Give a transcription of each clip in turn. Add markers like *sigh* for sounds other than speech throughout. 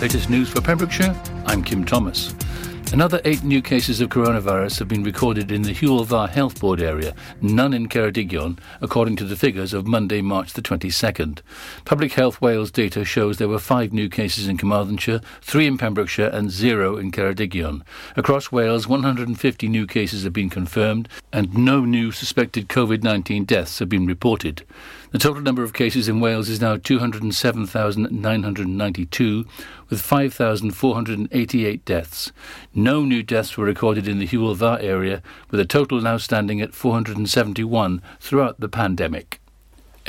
latest news for Pembrokeshire, I'm Kim Thomas. Another eight new cases of coronavirus have been recorded in the Hywel Dda Health Board area, none in Ceredigion, according to the figures of Monday, March the 22nd. Public Health Wales data shows there were five new cases in Carmarthenshire, three in Pembrokeshire, and zero in Ceredigion. Across Wales, 150 new cases have been confirmed, and no new suspected COVID 19 deaths have been reported. The total number of cases in Wales is now 207,992, with 5,488 deaths. No new deaths were recorded in the Hywel Dda area, with a total now standing at 471 throughout the pandemic.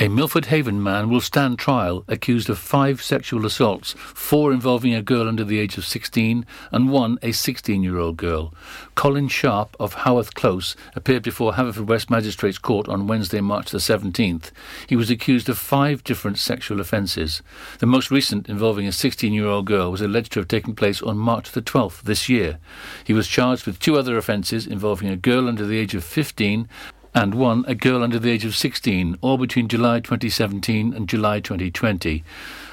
A Milford Haven man will stand trial accused of five sexual assaults, four involving a girl under the age of 16 and one a 16 year old girl. Colin Sharp of Haworth Close appeared before Haverfordwest Magistrates Court on Wednesday, March the 17th. He was accused of five different sexual offences. The most recent, involving a 16 year old girl, was alleged to have taken place on March the 12th this year. He was charged with two other offences involving a girl under the age of 15 and one a girl under the age of 16, all between July 2017 and July 2020.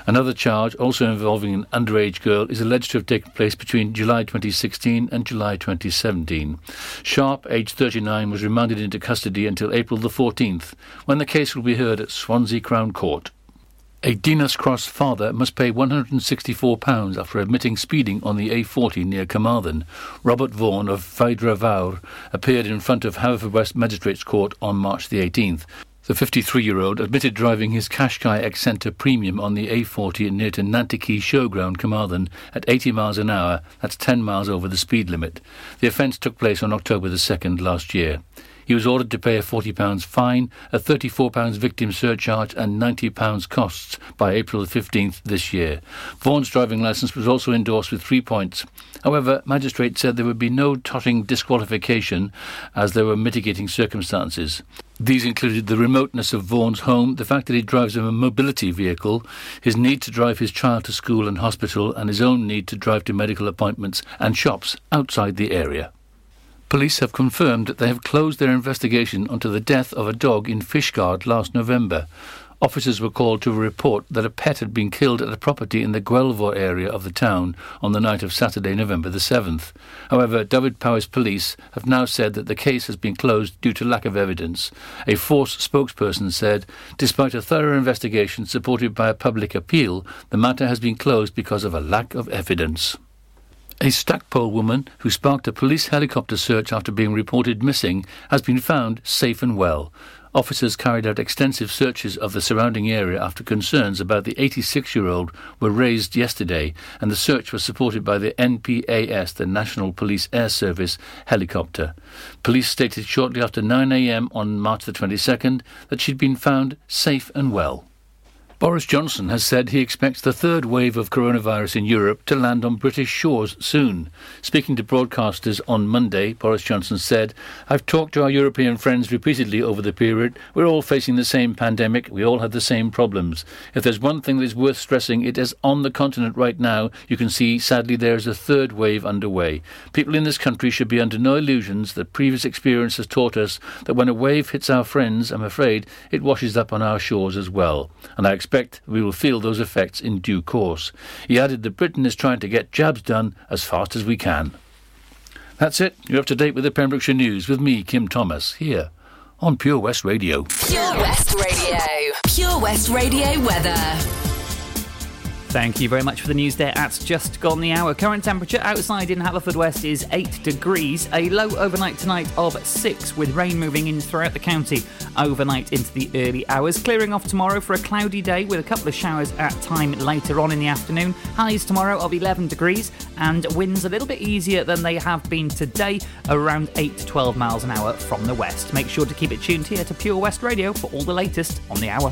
Another charge, also involving an underage girl, is alleged to have taken place between July 2016 and July 2017. Sharp, aged 39, was remanded into custody until April the 14th, when the case will be heard at Swansea Crown Court. A Dinas Cross father must pay £164 after admitting speeding on the A40 near Carmarthen. Robert Vaughan of Vaedra Fawr appeared in front of Haverfordwest Magistrates Court on March the 18th. The 53-year-old admitted driving his Qashqai Acenta Premium on the A40 near to Nantyci Showground, Carmarthen, at 80 miles an hour. That's 10 miles over the speed limit. The offence took place on October the 2nd last year. He was ordered to pay a £40 fine, a £34 victim surcharge, and £90 costs by April 15th this year. Vaughan's driving licence was also endorsed with three points. However, magistrate said there would be no totting disqualification as there were mitigating circumstances. These included the remoteness of Vaughan's home, the fact that he drives a mobility vehicle, his need to drive his child to school and hospital, and his own need to drive to medical appointments and shops outside the area. Police have confirmed that they have closed their investigation onto the death of a dog in Fishguard last November. Officers were called to report that a pet had been killed at a property in the Guelvor area of the town on the night of Saturday, November the 7th. However, Dyfed-Powys police have now said that the case has been closed due to lack of evidence. A force spokesperson said, despite a thorough investigation supported by a public appeal, the matter has been closed because of a lack of evidence. A Stackpole woman who sparked a police helicopter search after being reported missing has been found safe and well. Officers carried out extensive searches of the surrounding area after concerns about the 86 year old were raised yesterday, and the search was supported by the NPAS, the National Police Air Service helicopter. Police stated shortly after 9 a.m. on March the 22nd that she'd been found safe and well. Boris Johnson has said he expects the third wave of coronavirus in Europe to land on British shores soon. Speaking to broadcasters on Monday, Boris Johnson said, I've talked to our European friends repeatedly over the period. We're all facing the same pandemic. We all have the same problems. If there's one thing that is worth stressing, it is on the continent right now, you can see, sadly, there is a third wave underway. People in this country should be under no illusions that previous experience has taught us that when a wave hits our friends, I'm afraid, it washes up on our shores as well. And I expect we will feel those effects in due course. He added that Britain is trying to get jabs done as fast as we can. That's it. You're up to date with the Pembrokeshire News with me, Kim Thomas, here on Pure West Radio. Pure West Radio. Pure West Radio weather. Thank you very much for the news there at just gone the hour. Current temperature outside in Haverfordwest is 8 degrees. A low overnight tonight of 6 with rain moving in throughout the county overnight into the early hours. Clearing off tomorrow for a cloudy day with a couple of showers at time later on in the afternoon. Highs tomorrow of 11 degrees and winds a little bit easier than they have been today, around 8 to 12 miles an hour from the west. Make sure to keep it tuned here to Pure West Radio for all the latest on the hour.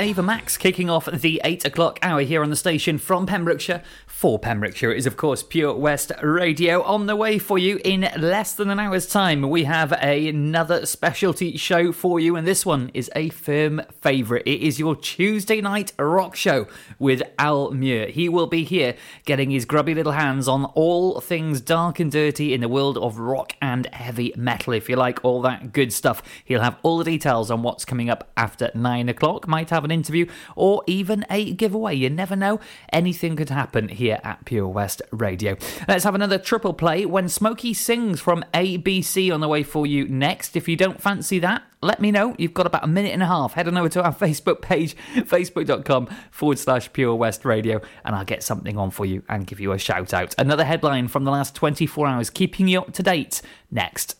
Ava Max kicking off the 8 o'clock hour here on the station from Pembrokeshire. For Pembrokeshire, it is of course Pure West Radio on the way for you in less than an hour's time. We have another specialty show for you, and this one is a firm favourite. It is your Tuesday night rock show with Al Muir. He will be here getting his grubby little hands on all things dark and dirty in the world of rock and heavy metal. If you like all that good stuff, he'll have all the details on what's coming up after nine o'clock. Might have an interview or even a giveaway. You never know. Anything could happen here at Pure West Radio. Let's have another triple play when Smokey sings from ABC on the way for you next. If you don't fancy that, let me know. You've got about a minute and a half. Head on over to our *laughs* Facebook page, facebook.com forward slash Pure West Radio, and I'll get something on for you and give you a shout out. Another headline from the last 24 hours, keeping you up to date next.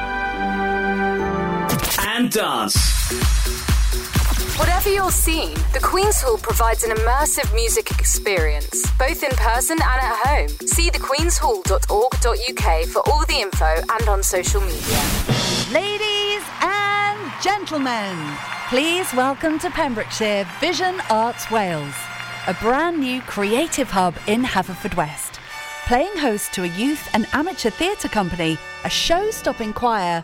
and dance. Whatever your scene, the Queen's Hall provides an immersive music experience, both in person and at home. See thequeenshall.org.uk for all the info and on social media. Ladies and gentlemen, please welcome to Pembrokeshire Vision Arts Wales, a brand new creative hub in Haverfordwest. Playing host to a youth and amateur theatre company, a show stopping choir,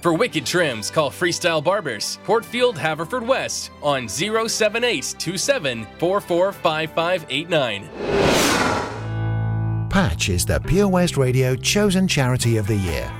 For wicked trims, call Freestyle Barbers, Portfield, Haverford West on 07827 Patch is the Pure West Radio chosen charity of the year.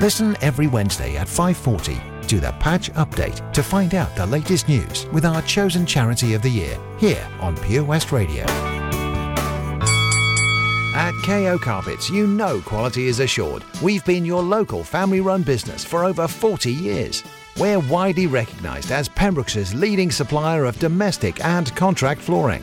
Listen every Wednesday at 5.40 to the Patch Update to find out the latest news with our chosen charity of the year here on Pure West Radio. At KO Carpets, you know quality is assured. We've been your local family run business for over 40 years. We're widely recognised as Pembroke's leading supplier of domestic and contract flooring.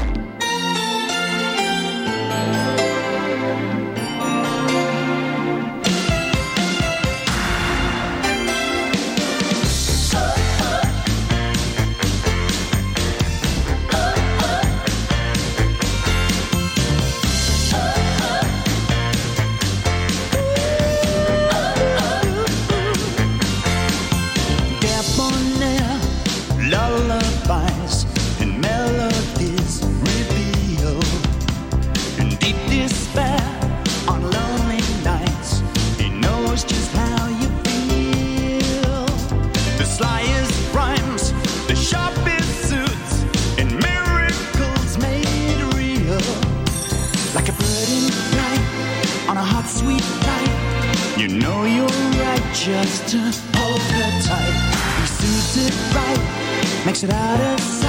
should I have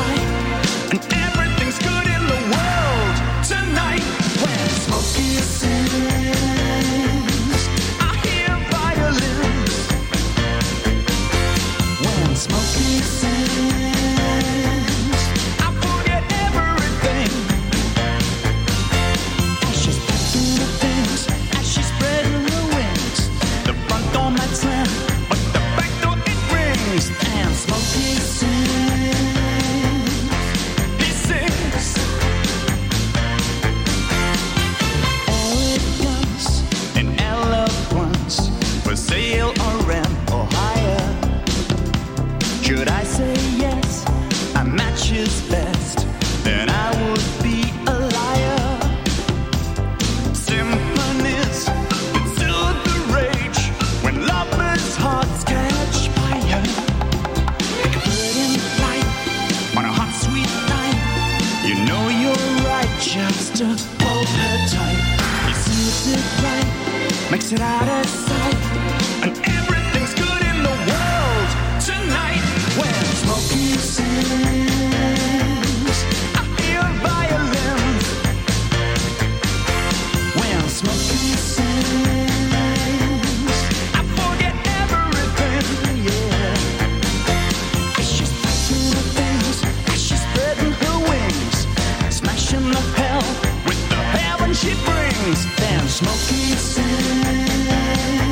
with the heaven she brings and smoky sand.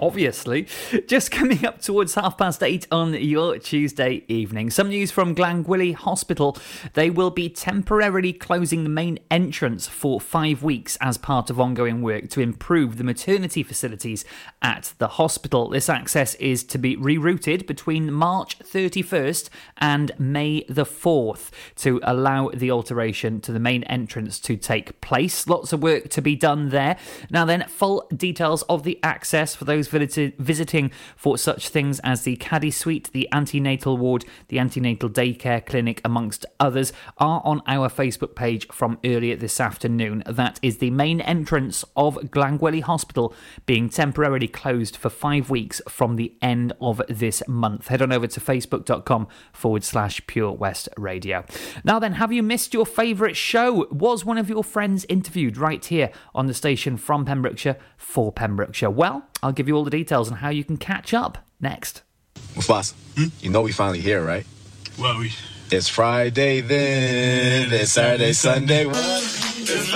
Obviously. Just coming up towards half past eight on your Tuesday evening. Some news from Glangwili Hospital. They will be temporarily closing the main entrance for five weeks as part of ongoing work to improve the maternity facilities at the hospital. This access is to be rerouted between March 31st and May the 4th to allow the alteration to the main entrance to take place. Lots of work to be done there. Now, then, full details of the access for those visiti- visiting for such things as the Cadi Suite, the antenatal ward, the antenatal daycare clinic, amongst others, are on our Facebook page from earlier this afternoon. That is the main entrance of Glangwili Hospital being temporarily closed for five weeks from the end of this month. Head on over to facebook.com forward slash Pure West Radio. Now, then, have you missed your favourite show? Was one of your friends interviewed right here on the station from Pembrokeshire for Pembrokeshire? Well, I'll give you all the details on how you can catch up next. Mufasa, hmm? you know we finally here, right? Well, we. It's Friday then, it's Saturday, Sunday. It's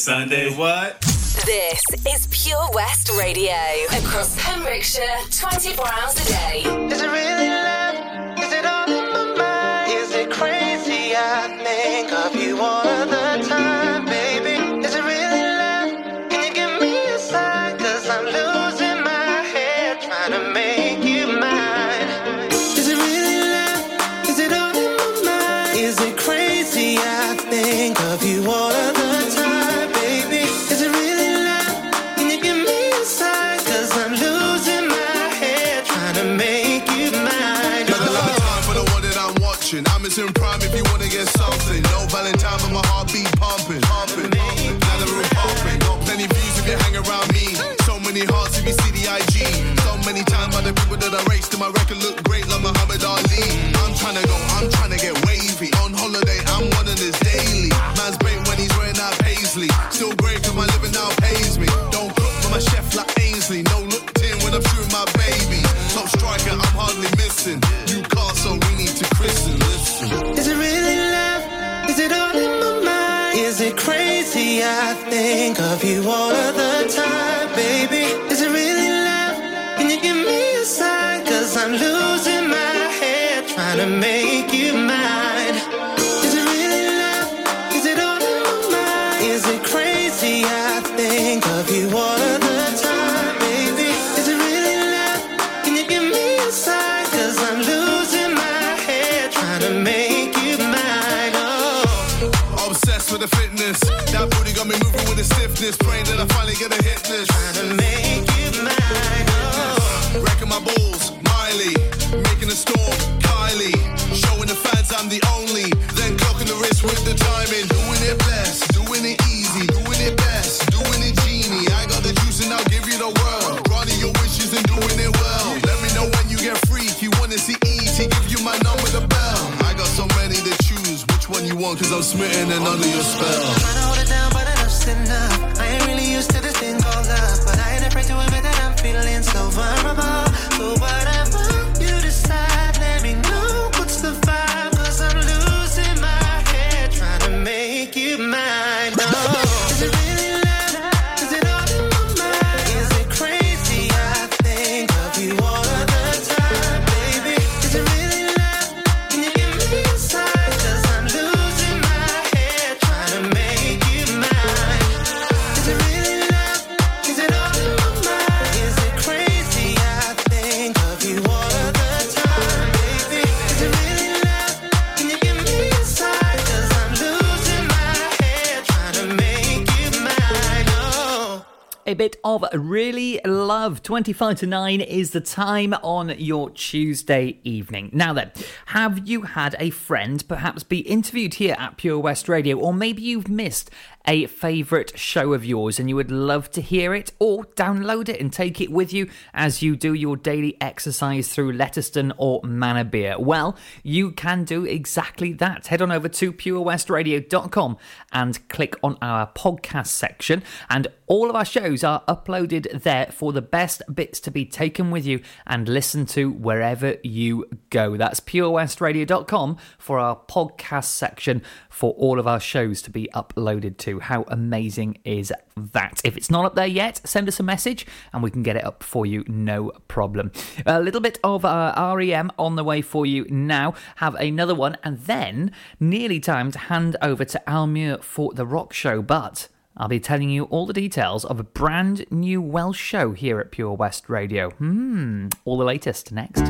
this Sunday, what? This is Pure West Radio. Across Pembrokeshire, 24 hours a day. I'm losing my head trying to make you mine. Is it really love? Is it all in my mind? Is it crazy? I think of you all of the time, baby. Is it really love? Can you give me a sign? Cause I'm losing my head trying to make you mine. Oh. Obsessed with the fitness. That booty got me moving with the stiffness. Praying that I finally get a hit. Smitten and under your spell. Really love. 25 to 9 is the time on your Tuesday evening. Now then, have you had a friend perhaps be interviewed here at Pure West Radio, or maybe you've missed a favourite show of yours and you would love to hear it or download it and take it with you as you do your daily exercise through Letterston or Manor Well, you can do exactly that. Head on over to purewestradio.com and click on our podcast section, and all of our shows are uploaded there for the best bits to be taken with you and listened to wherever you go. That's purewestradio.com for our podcast section for all of our shows to be uploaded to. How amazing is that? If it's not up there yet, send us a message and we can get it up for you, no problem. A little bit of uh, REM on the way for you now. Have another one, and then nearly time to hand over to Almuir for the rock show, but. I'll be telling you all the details of a brand new Welsh show here at Pure West Radio. Hmm, all the latest next.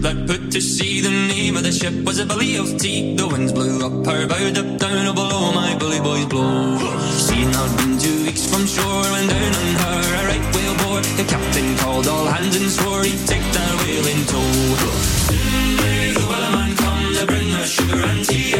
Lord put to sea. The name of the ship was a Billy of tea. The winds blew up her bowed up down, oh below my bully boys blow. She had not been two weeks from shore when down on her a right whale bore. The captain called all hands and swore he'd take that whale in tow. Soon may the man come to bring her sugar and tea.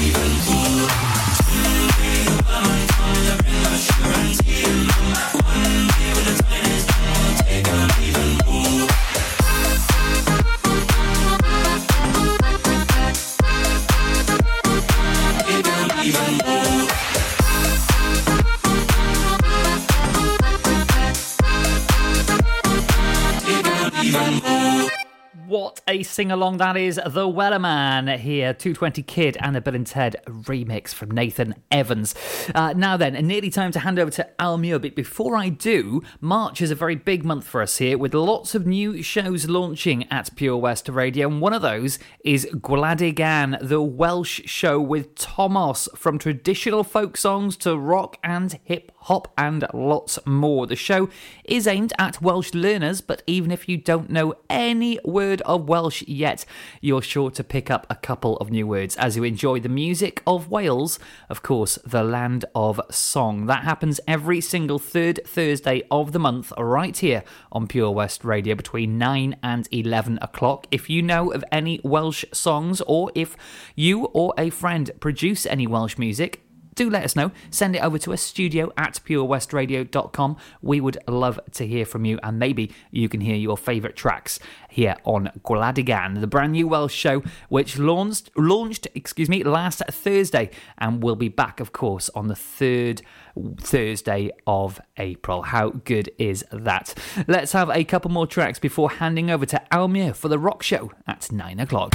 Even a sing along that is The Wellerman here, 220 Kid and the Billen Ted remix from Nathan Evans. Uh, now then, nearly time to hand over to Al Muir, but before I do, March is a very big month for us here with lots of new shows launching at Pure West Radio, and one of those is Gwladigan, the Welsh show with Thomas, from traditional folk songs to rock and hip hop and lots more. The show is aimed at Welsh learners, but even if you don't know any word of Welsh yet, you're sure to pick up a couple of new words as you enjoy the music of Wales, of course, the land of song. That happens every single third Thursday of the month, right here on Pure West Radio between 9 and 11 o'clock. If you know of any Welsh songs, or if you or a friend produce any Welsh music, do let us know. Send it over to us, studio at purewestradio.com. We would love to hear from you, and maybe you can hear your favourite tracks here on Gwladigan, the brand new Welsh show, which launched, launched excuse me, last Thursday, and we'll be back, of course, on the third Thursday of April. How good is that? Let's have a couple more tracks before handing over to Almir for the rock show at nine o'clock.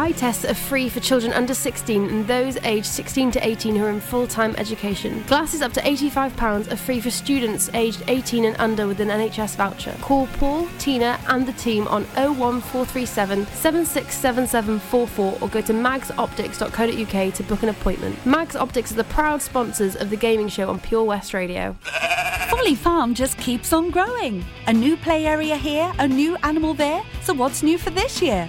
Eye tests are free for children under 16 and those aged 16 to 18 who are in full time education. Glasses up to £85 are free for students aged 18 and under with an NHS voucher. Call Paul, Tina, and the team on 01437 767744 or go to magsoptics.co.uk to book an appointment. Mags Optics are the proud sponsors of the gaming show on Pure West Radio. Folly Farm just keeps on growing. A new play area here, a new animal there. So what's new for this year?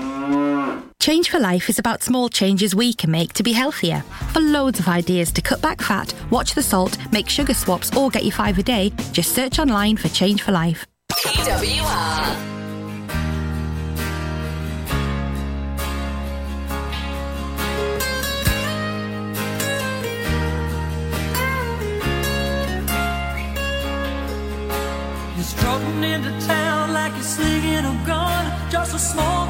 Change for Life is about small changes we can make to be healthier. For loads of ideas to cut back fat, watch the salt, make sugar swaps, or get you five a day, just search online for Change for Life. PWR. Strutting into town like you're slinging a gun. Just a small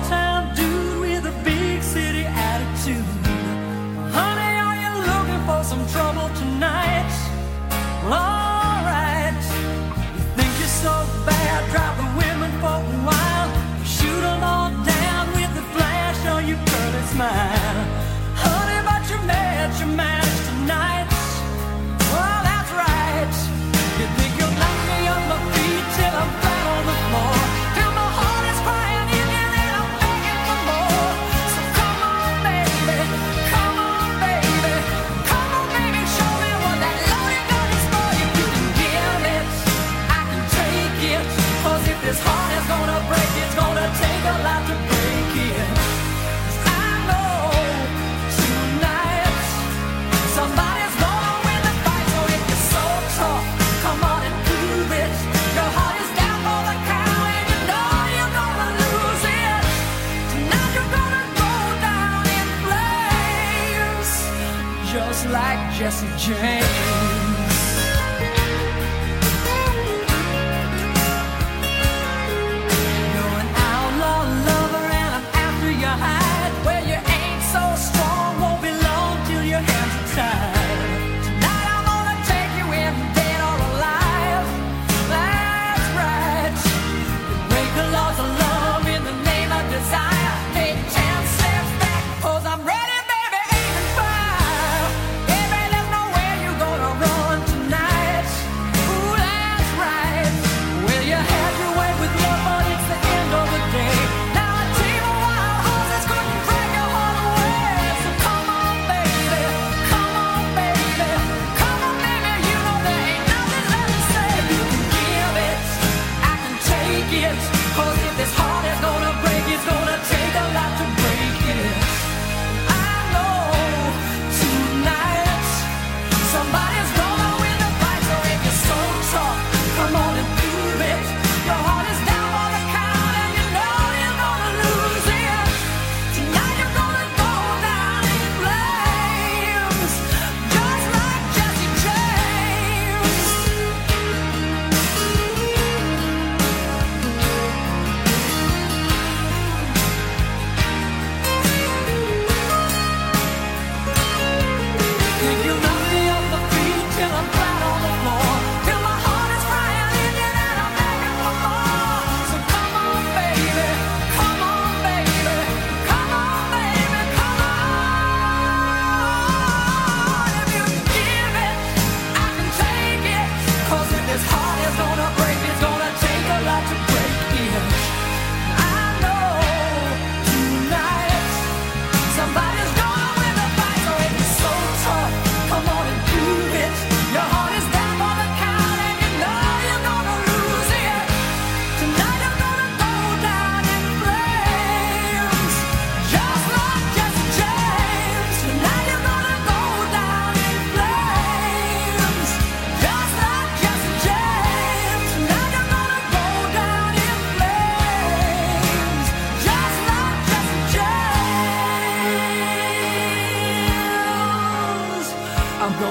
Jesse James.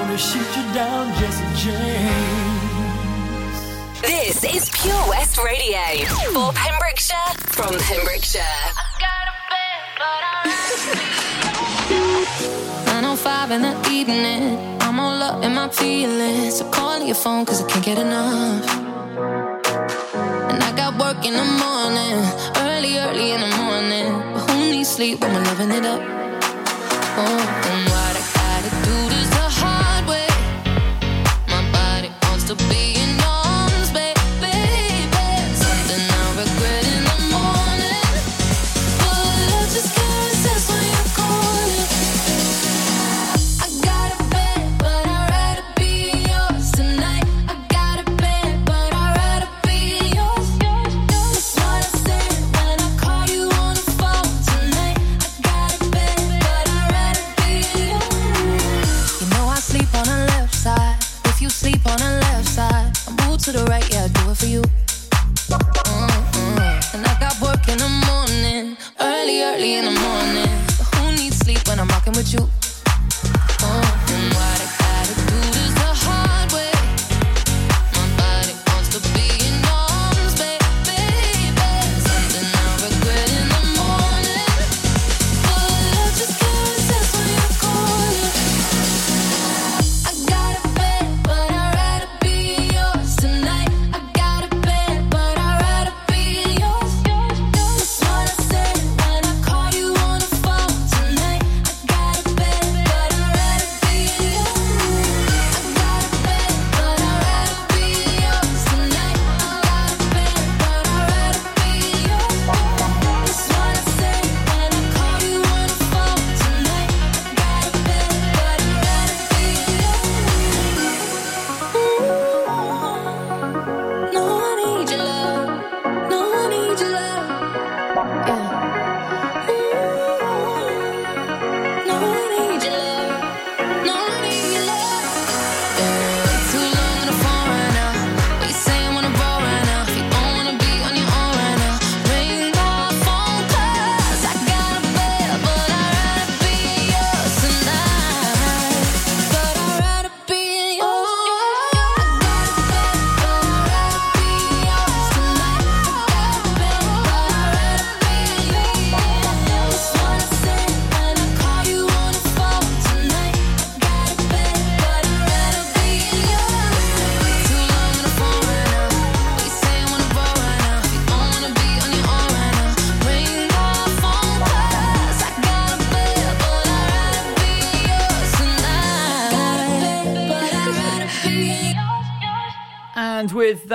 Gonna shoot you down, Jesse James. This is Pure West Radio for Pembrokeshire from Pembrokeshire. *laughs* 905 in the evening. I'm all up in my feelings. So calling your phone cause I can't get enough. And I got work in the morning, early, early in the morning. But who needs sleep when we're loving it up? Oh,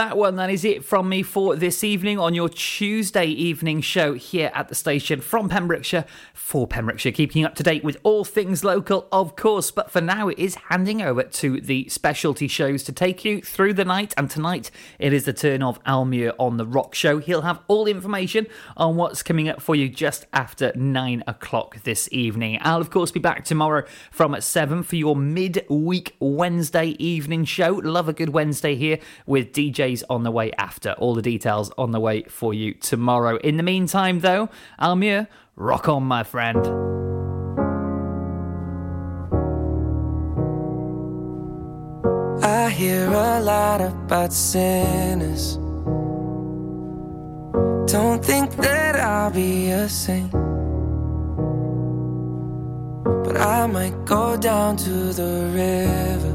that one, that is it from me for this evening on your Tuesday evening show here at the station from Pembrokeshire for Pembrokeshire, keeping up to date with all things local, of course. But for now, it is handing over to the specialty shows to take you through the night. And tonight, it is the turn of Almuir on the Rock Show. He'll have all the information on what's coming up for you just after nine o'clock this evening. I'll, of course, be back tomorrow from seven for your mid-week Wednesday evening show. Love a good Wednesday here with DJs on the way after. All the details on the way for you tomorrow. In the meantime, though, Almuir, rock on, my friend. I hear a lot about sinners. Don't think that I'll be a saint. But I might go down to the river.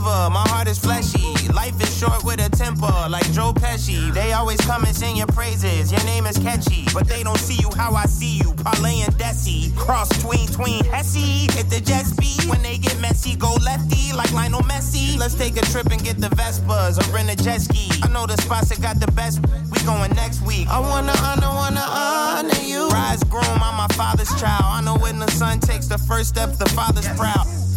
I'm a believer, my heart is fleshy. Life is short with a temper, like Joe Pesci. They always come and sing your praises. Your name is catchy, but they don't see you how I see you. Parlay and Desi, cross tween tween Hesse. Hit the jet speed when they get messy. Go lefty like Lionel Messi. Let's take a trip and get the Vespas or rent a jet ski. I know the spots that got the best. We going next week. I wanna honor, wanna honor you. Rise groom, I'm my father's child. I know when the son takes the first step, the father's proud.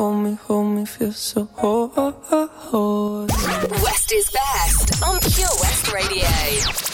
Hold me, hold me, feel so holy. West is best on Pure West Radio.